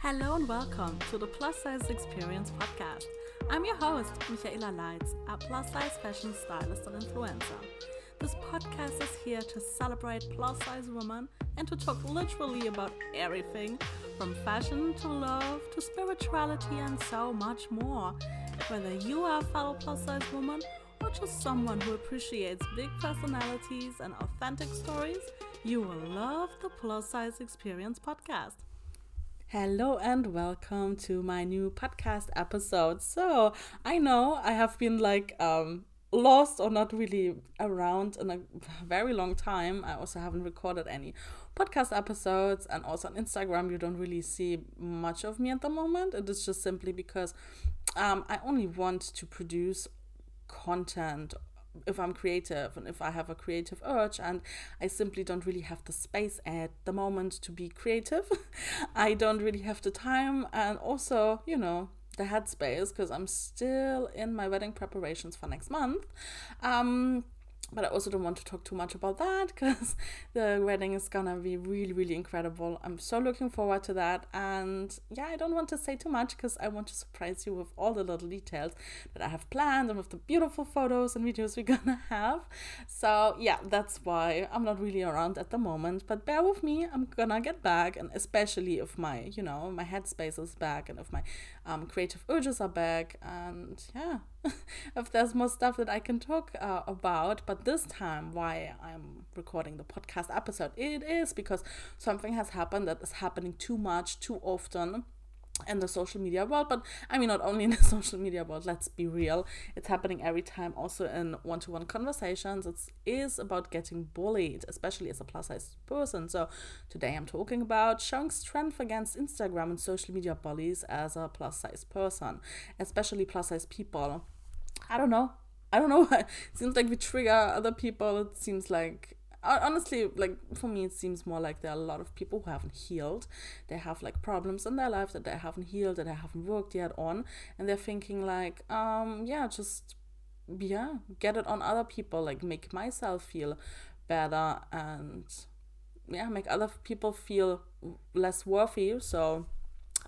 Hello and welcome to the Plus Size Experience podcast. I'm your host, Michaela Leitz, a plus size fashion stylist and influencer. This podcast is here to celebrate plus size women and to talk literally about everything from fashion to love to spirituality and so much more. Whether you are a fellow plus size woman or just someone who appreciates big personalities and authentic stories, you will love the Plus Size Experience podcast. Hello and welcome to my new podcast episode. So, I know I have been like um lost or not really around in a very long time. I also haven't recorded any podcast episodes and also on Instagram you don't really see much of me at the moment. It is just simply because um I only want to produce content if I'm creative and if I have a creative urge and I simply don't really have the space at the moment to be creative. I don't really have the time and also, you know, the headspace because I'm still in my wedding preparations for next month. Um but I also don't want to talk too much about that because the wedding is gonna be really, really incredible. I'm so looking forward to that. And yeah, I don't want to say too much because I want to surprise you with all the little details that I have planned and with the beautiful photos and videos we're gonna have. So yeah, that's why I'm not really around at the moment. But bear with me, I'm gonna get back, and especially if my, you know, my headspace is back and if my um, creative urges are back, and yeah, if there's more stuff that I can talk uh, about. But this time, why I'm recording the podcast episode, it is because something has happened that is happening too much, too often in the social media world but i mean not only in the social media world let's be real. It's happening every time also in one-to-one conversations. It is about getting bullied especially as a plus size person. So today i'm talking about showing strength against instagram and social media bullies as a plus size person especially plus size people. I don't know. I don't know it seems like we trigger other people. It seems like honestly like for me it seems more like there are a lot of people who haven't healed. They have like problems in their life that they haven't healed that they haven't worked yet on and they're thinking like um yeah just yeah get it on other people like make myself feel better and yeah make other people feel less worthy. So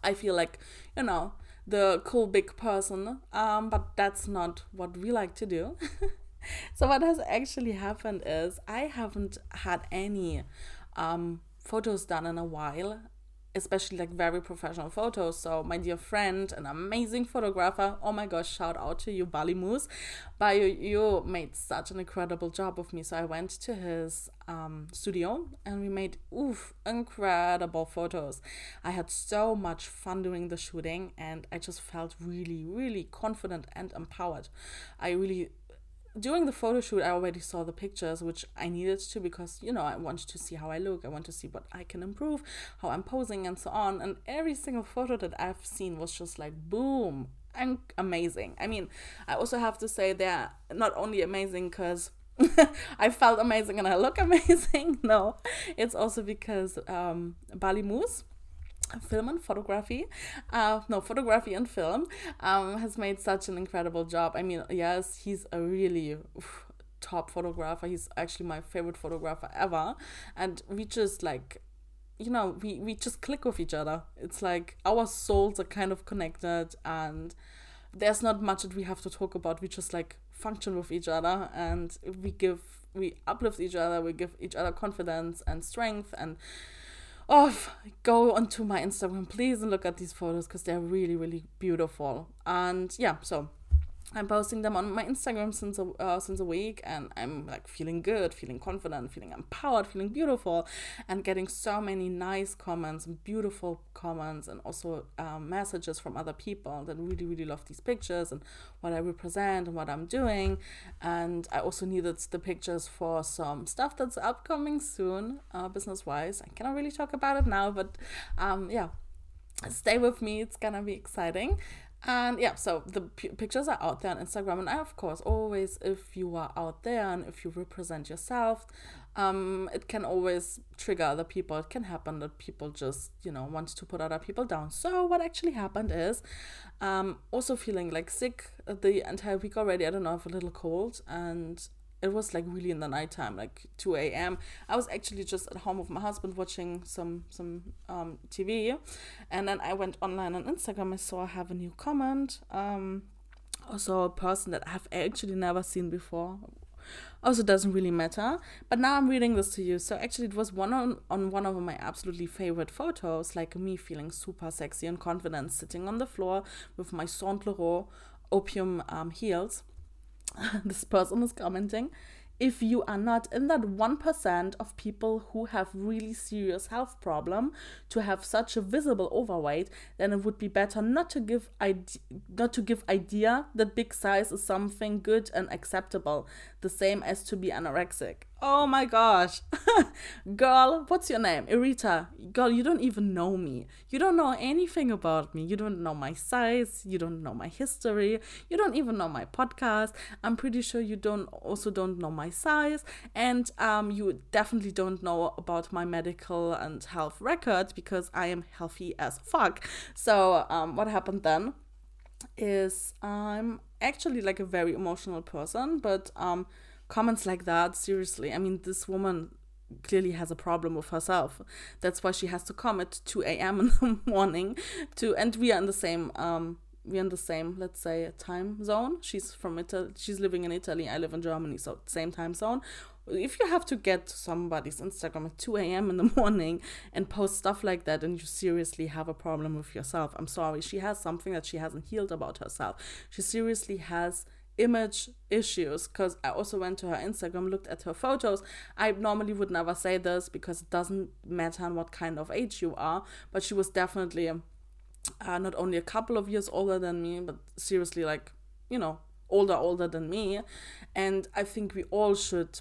i feel like you know the cool big person um but that's not what we like to do so what has actually happened is I haven't had any um, photos done in a while, especially like very professional photos. So my dear friend, an amazing photographer, oh my gosh, shout out to you, Bali Moose. But you, you made such an incredible job of me. So I went to his um, studio and we made oof incredible photos. I had so much fun doing the shooting and I just felt really, really confident and empowered. I really during the photo shoot, I already saw the pictures, which I needed to because, you know, I wanted to see how I look. I want to see what I can improve, how I'm posing, and so on. And every single photo that I've seen was just like, boom, and amazing. I mean, I also have to say they're not only amazing because I felt amazing and I look amazing. no, it's also because um, Bali Moose film and photography. Uh no photography and film um has made such an incredible job. I mean yes he's a really oof, top photographer. He's actually my favorite photographer ever. And we just like you know we we just click with each other. It's like our souls are kind of connected and there's not much that we have to talk about. We just like function with each other and we give we uplift each other. We give each other confidence and strength and oh, go onto my Instagram, please, and look at these photos because they're really, really beautiful. And yeah, so I'm posting them on my Instagram since a, uh, since a week, and I'm like feeling good, feeling confident, feeling empowered, feeling beautiful, and getting so many nice comments, beautiful comments, and also um, messages from other people that really, really love these pictures and what I represent and what I'm doing. And I also needed the pictures for some stuff that's upcoming soon, uh, business wise. I cannot really talk about it now, but um, yeah, stay with me. It's gonna be exciting. And yeah, so the p- pictures are out there on Instagram. And I, of course, always, if you are out there and if you represent yourself, um, it can always trigger other people. It can happen that people just, you know, want to put other people down. So, what actually happened is, um, also feeling like sick the entire week already. I don't know, I have a little cold. And it was like really in the nighttime, like 2 a.m. I was actually just at home with my husband watching some some um, TV, and then I went online on Instagram. I saw I have a new comment. Um, also a person that I've actually never seen before. Also doesn't really matter. But now I'm reading this to you. So actually it was one on, on one of my absolutely favorite photos, like me feeling super sexy and confident sitting on the floor with my Saint Laurent Opyum um, heels. this person is commenting if you are not in that 1% of people who have really serious health problem to have such a visible overweight then it would be better not to give idea, not to give idea that big size is something good and acceptable the same as to be anorexic Oh my gosh. Girl, what's your name? Irita. Girl, you don't even know me. You don't know anything about me. You don't know my size. You don't know my history. You don't even know my podcast. I'm pretty sure you don't also don't know my size. And um, you definitely don't know about my medical and health records because I am healthy as fuck. So um, what happened then is I'm actually like a very emotional person, but um comments like that seriously i mean this woman clearly has a problem with herself. That's why she has to come at 2 a.m in the morning to and we are in the same um we're in the same let's say time zone. She's from italy she's living in italy i live in germany so same time zone if you have to get to somebody's instagram at 2 a.m in the morning and post stuff like that and you seriously have a problem with yourself i'm sorry she has something that she hasn't healed about herself she seriously has image issues because I also went to her Instagram, looked at her photos. I normally would never say this because it doesn't matter what kind of age you are, but she was definitely uh, not only a couple of years older than me, but seriously, like, you know, older, older than me. And I think we all should,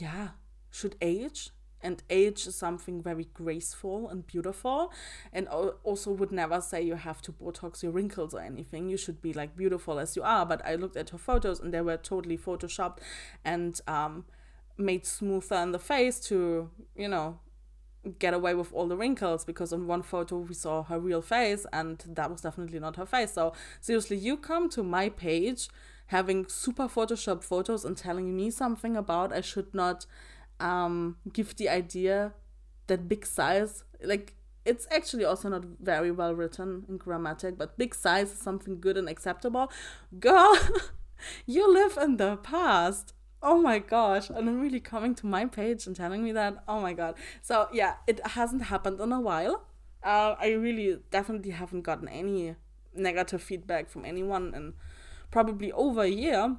yeah, should age and age is something very graceful and beautiful and also would never say you have to botox your wrinkles or anything. You should be like beautiful as you are but i looked at her photos and they were totally photoshopped and um, made smoother in the face to you know get away with all the wrinkles because on one photo we saw her real face and that was definitely not her face. So seriously you come to my page having super photoshop photos and telling me something about i should not um, give the idea that big size, like it's actually also not very well written in grammatic, but big size is something good and acceptable. Girl, you live in the past. Oh my gosh. And I'm really coming to my page and telling me that. Oh my god. So, yeah, it hasn't happened in a while. Uh, I really definitely haven't gotten any negative feedback from anyone in probably over a year.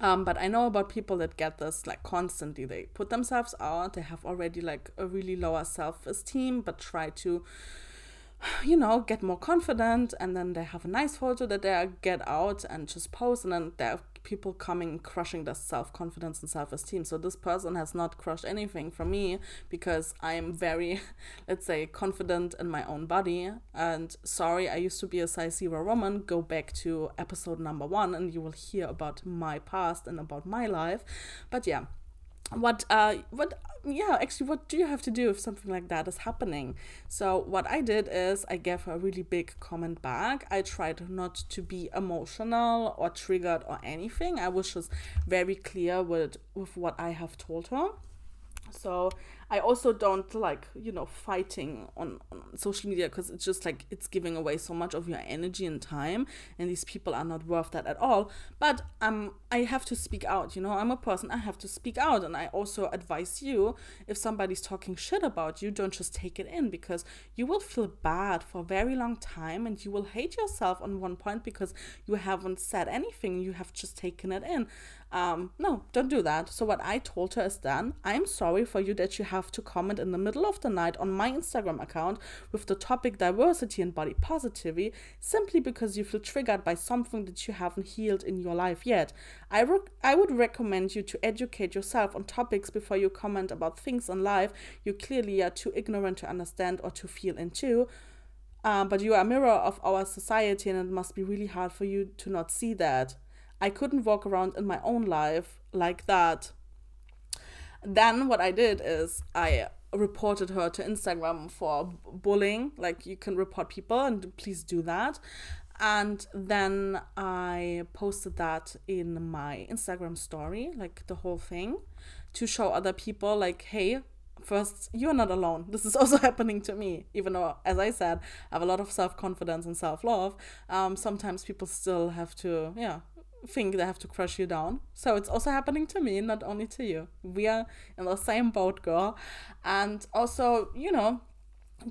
Um, but I know about people that get this like constantly. They put themselves out, they have already like a really lower self esteem, but try to, you know, get more confident. And then they have a nice photo that they get out and just post. And then they're people coming crushing their self-confidence and self-esteem. So this person has not crushed anything from me because i am very let's say confident in my own body. And sorry i used to be a size zero woman. Go back to episode number one and you will hear about my past and about my life. But yeah what uh what yeah actually what do you have to do if something like that is happening? So what i did is i gave her a really big comment back. I tried not to be emotional or triggered or anything. I was just very clear with with what i have told her so I also don't like, you know, fighting on, on social media because it's just like it's giving away so much of your energy and time, and these people are not worth that at all. But um, I have to speak out, you know, I'm a person, I have to speak out, and I also advise you if somebody's talking shit about you, don't just take it in because you will feel bad for a very long time and you will hate yourself on one point because you haven't said anything, you have just taken it in. Um, no, don't do that. So, what I told her is then, I'm sorry for you that you have to comment in the middle of the night on my Instagram account with the topic diversity and body positivity simply because you feel triggered by something that you haven't healed in your life yet. I, re- I would recommend you to educate yourself on topics before you comment about things in life you clearly are too ignorant to understand or to feel into. Um, but you are a mirror of our society, and it must be really hard for you to not see that. I couldn't walk around in my own life like that. Then what I did is I reported her to Instagram for bullying. Like you can report people and please do that. And then I posted that in my Instagram story, like the whole thing, to show other people, like, hey, first, you're not alone. This is also happening to me, even though, as I said, I have a lot of self confidence and self love. Um, sometimes people still have to, yeah, think they have to crush you down. So it's also happening to me, not only to you. We are in the same boat, girl. And also, you know,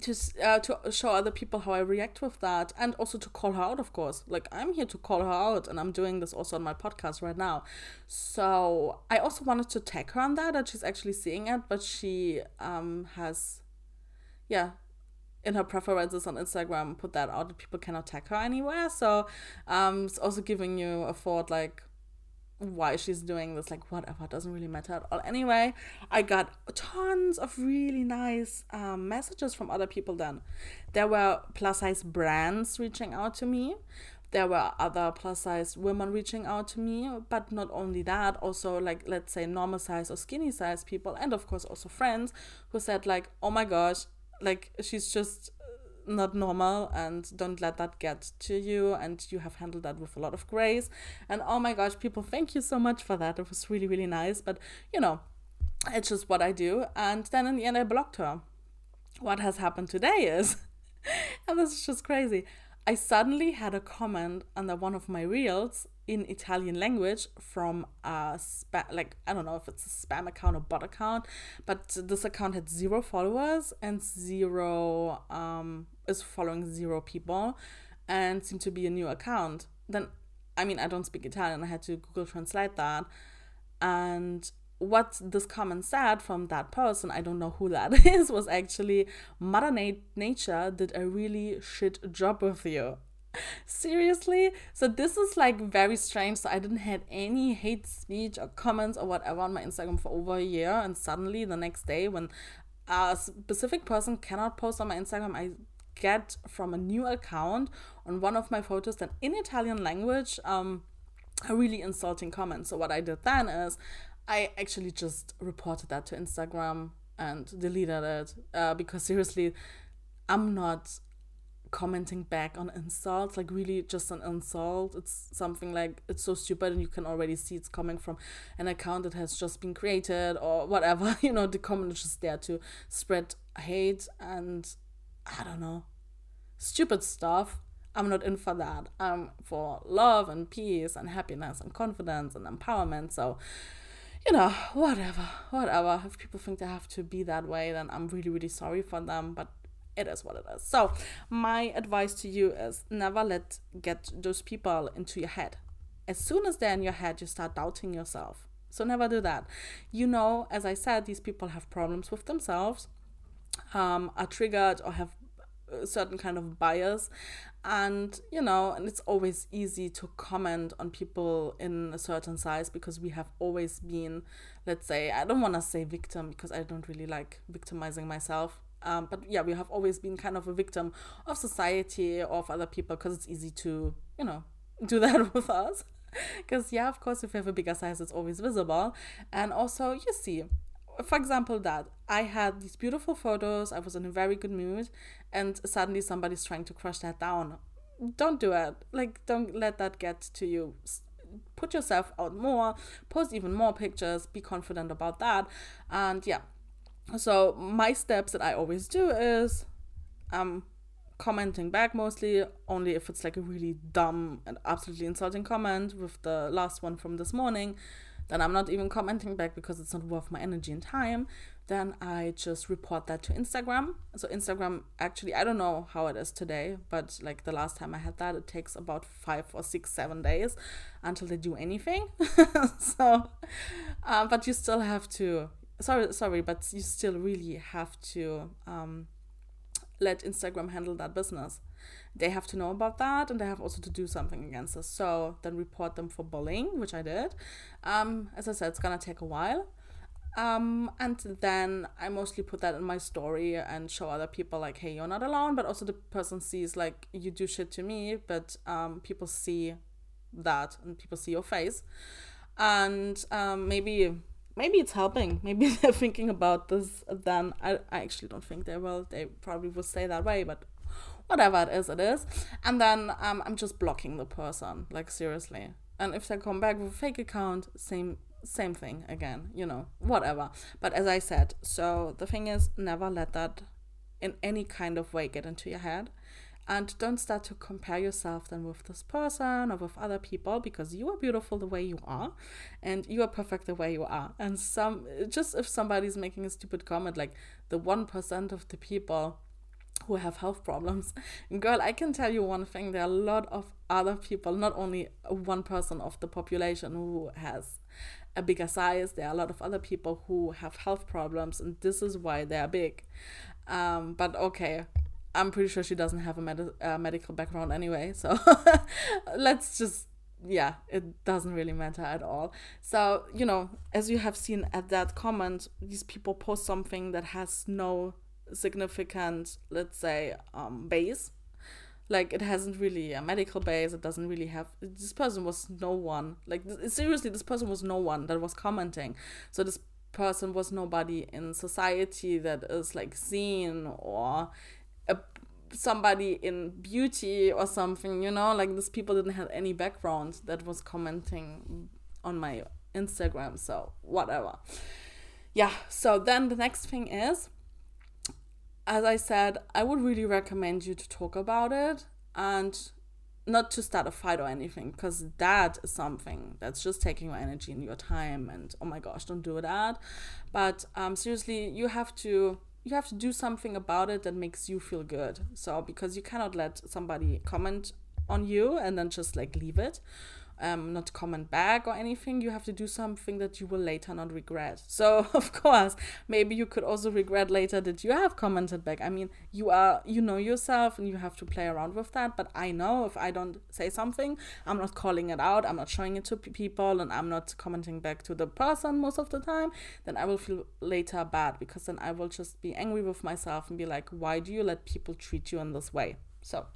to uh, to show other people how I react with that, and also to call her out, of course. Like I'm here to call her out, and I'm doing this also on my podcast right now. So I also wanted to tag her on that, that she's actually seeing it, but she um has, yeah, in her preferences on Instagram put that out that people cannot tag her anywhere. So um, it's also giving you a thought like why she's doing this, like whatever, doesn't really matter at all. Anyway, I got tons of really nice um, messages from other people then. There were plus size brands reaching out to me. There were other plus size women reaching out to me, but not only that, also like let's say normal size or skinny size people, and of course also friends who said like, "Oh my gosh, like she's just uh, not normal and don't let that get to you and you have handled that with a lot of grace. And oh my gosh people thank you so much for that. It was really really nice but you know it's just what i do. And then in the end i blocked her. What has happened today is and this is just crazy. I suddenly had a comment under one of my reels in Italian language from a spam, like I don't know if it's a spam account or bot account, but this account had zero followers and zero um is following zero people, and seemed to be a new account. Then, I mean, I don't speak Italian. I had to Google Translate that, and what this comment said from that person, I don't know who that is, was actually Mother Nature did a really shit job with you. Seriously? So this is like very strange. So I didn't have any hate speech or comments or whatever on my Instagram for over a year. And suddenly the next day when a specific person cannot post on my Instagram, I get from a new account on one of my photos that in Italian language um a really insulting comment. So what I did then is I actually just reported that to Instagram and deleted it uh, because seriously I'm not commenting back on insults like really just an insult it's something like it's so stupid and you can already see it's coming from an account that has just been created or whatever you know the comment is just there to spread hate and i don't know stupid stuff i'm not in for that i'm for love and peace and happiness and confidence and empowerment so you know, whatever, whatever. If people think they have to be that way, then I'm really, really sorry for them. But it is what it is. So, my advice to you is never let get those people into your head. As soon as they're in your head, you start doubting yourself. So, never do that. You know, as I said, these people have problems with themselves, um, are triggered or have a certain kind of bias and you know and it's always easy to comment on people in a certain size because we have always been let's say i don't want to say victim because i don't really like victimizing myself um, but yeah, we have always been kind of a victim of society of other people because it's easy to, you know, do that with us. Because, yeah, of course, if you have a bigger size, it's always visible. And also, you see, for example, that I had these beautiful photos, I was in a very good mood, and suddenly somebody's trying to crush that down. Don't do it. Like, don't let that get to you. Put yourself out more, post even more pictures, be confident about that. And yeah, so my steps that I always do is um commenting back mostly only if it's like a really dumb and absolutely insulting comment with the last one from this morning then I'm not even commenting back because it's not worth my energy and time then I just report that to Instagram. So Instagram actually I don't know how it is today but like the last time I had that it takes about five or six seven days until they do anything. So uh, but you still have to sorry sorry but you still really have to um, let instagram handle that business. They have to know about that and they have also to do something against us. So then report them for bullying which i did. Um, as i said it's gonna take a while. Um, and then i mostly put that in my story and show other people like hey you're not alone. But also the person sees like you do shit to me but um, people see that and people see your face. And um, maybe maybe it's helping. Maybe they're thinking about this then. I, I actually don't think they will. They probably will stay that way, but whatever it is, it is. And then um, I'm just blocking the person, like seriously. And if they come back with a fake account, same same thing again, you know, whatever. But as I said, so the thing is, never let that in any kind of way get into your head. And don't start to compare yourself then with this person or with other people because you are beautiful the way you are and you are perfect the way you are. And some just if somebody's making a stupid comment, like the one percent of the people who have health problems. Girl, I can tell you one thing there are a lot of other people, not only one person of the population who has a bigger size, there are a lot of other people who have health problems, and this is why they're big. Um, but okay, I'm pretty sure she doesn't have a med- uh, medical background anyway, so let's just yeah, it doesn't really matter at all. So, you know, as you have seen at that comment, these people post something that has no significant, let's say, um, base. Like it hasn't really a medical base. It doesn't really have. This person was no one. Like seriously, this person was no one that was commenting. So this person was nobody in society that is like seen or a, somebody in beauty or something. You know, like these people didn't have any background that was commenting on my Instagram. So whatever. Yeah. So then the next thing is as I said, I would really recommend you to talk about it and not to start a fight or anything because that is something that's just taking your energy and your time and oh my gosh don't do that but um, seriously you have to you have to do something about it that makes you feel good. So because you cannot let somebody comment on you and then just like leave it um, not comment back or anything, you have to do something that you will later not regret. So, of course, maybe you could also regret later that you have commented back. I mean, you are, you know yourself and you have to play around with that. But I know if I don't say something, I'm not calling it out, I'm not showing it to people, and I'm not commenting back to the person most of the time, then I will feel later bad because then I will just be angry with myself and be like, why do you let people treat you in this way? So,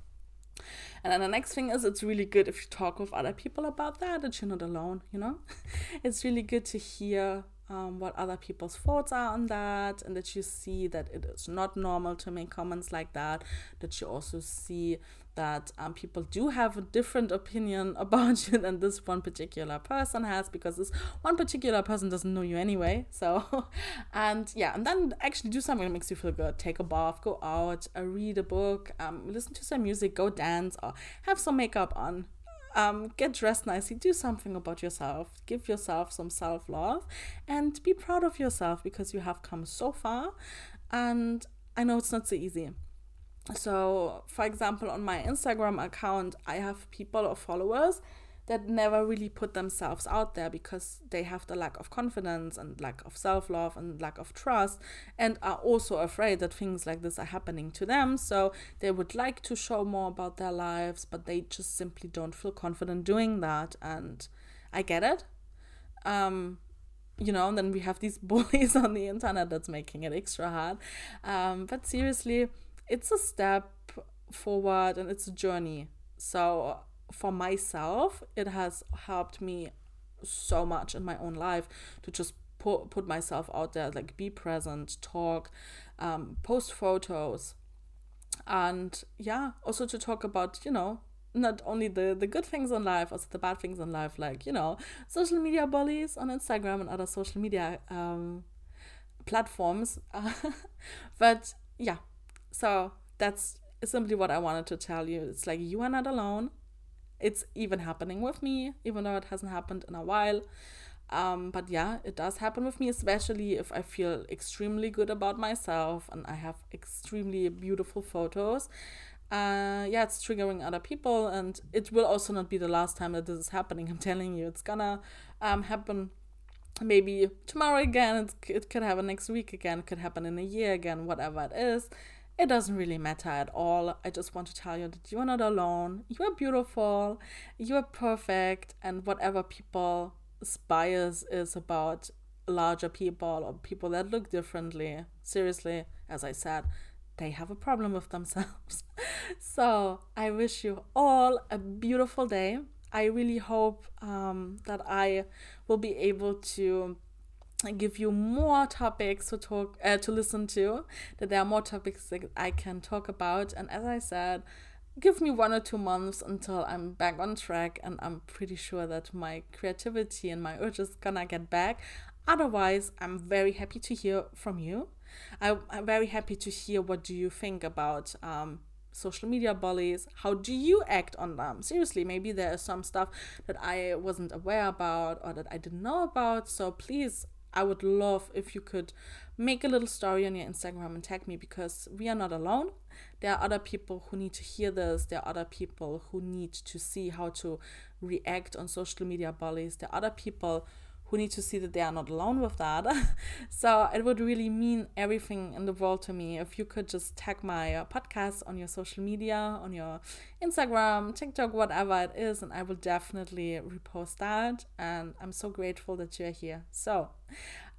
and then the next thing is, it's really good if you talk with other people about that, that you're not alone, you know? it's really good to hear um, what other people's thoughts are on that, and that you see that it is not normal to make comments like that, that you also see that um, people do have a different opinion about you than this one particular person has because this one particular person doesn't know you anyway. So, and yeah, and then actually do something that makes you feel good. Take a bath, go out, uh, read a book, um, listen to some music, go dance, or have some makeup on. Um, get dressed nicely, do something about yourself, give yourself some self love, and be proud of yourself because you have come so far. And I know it's not so easy so for example on my instagram account i have people or followers that never really put themselves out there because they have the lack of confidence and lack of self-love and lack of trust and are also afraid that things like this are happening to them so they would like to show more about their lives but they just simply don't feel confident doing that and i get it um you know, and then we have these bullies on the internet that's making it extra hard. Um, but seriously, it's a step forward and it's a journey. So for myself, it has helped me so much in my own life to just put put myself out there, like be present, talk, um, post photos, and yeah, also to talk about you know not only the the good things in life, also the bad things in life, like you know social media bullies on Instagram and other social media um, platforms. but yeah, so that's simply what I wanted to tell you. It's like you are not alone. It's even happening with me, even though it hasn't happened in a while. Um, but yeah, it does happen with me, especially if I feel extremely good about myself and I have extremely beautiful photos. Uh, yeah, it's triggering other people, and it will also not be the last time that this is happening. I'm telling you, it's gonna um, happen maybe tomorrow again. It, it could happen next week again. It could happen in a year again, whatever it is it doesn't really matter at all. I just want to tell you that you are not alone. You are beautiful. You are perfect. And whatever people's bias is about larger people or people that look differently, seriously, as I said, they have a problem with themselves. so I wish you all a beautiful day. I really hope um, that I will be able to give you more topics to talk uh, to listen to that there are more topics that i can talk about. And as i said give me one or two months until i'm back on track and i'm pretty sure that my creativity and my urge is gonna get back. Otherwise i'm very happy to hear from you. I, i'm very happy to hear what do you think about um, social media bullies. How do you act on them? Seriously maybe there is some stuff that i wasn't aware about or that i didn't know about. So please I would love if you could make a little story on your Instagram and tag me because we are not alone. There are other people who need to hear this. There are other people who need to see how to react on social media bullies. There are other people who need to see that they are not alone with that. so it would really mean everything in the world to me if you could just tag my uh, podcast on your social media, on your Instagram, TikTok, whatever it is, and I will definitely repost that. And I'm so grateful that you're here. So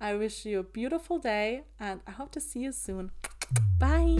I wish you a beautiful day and I hope to see you soon. Bye.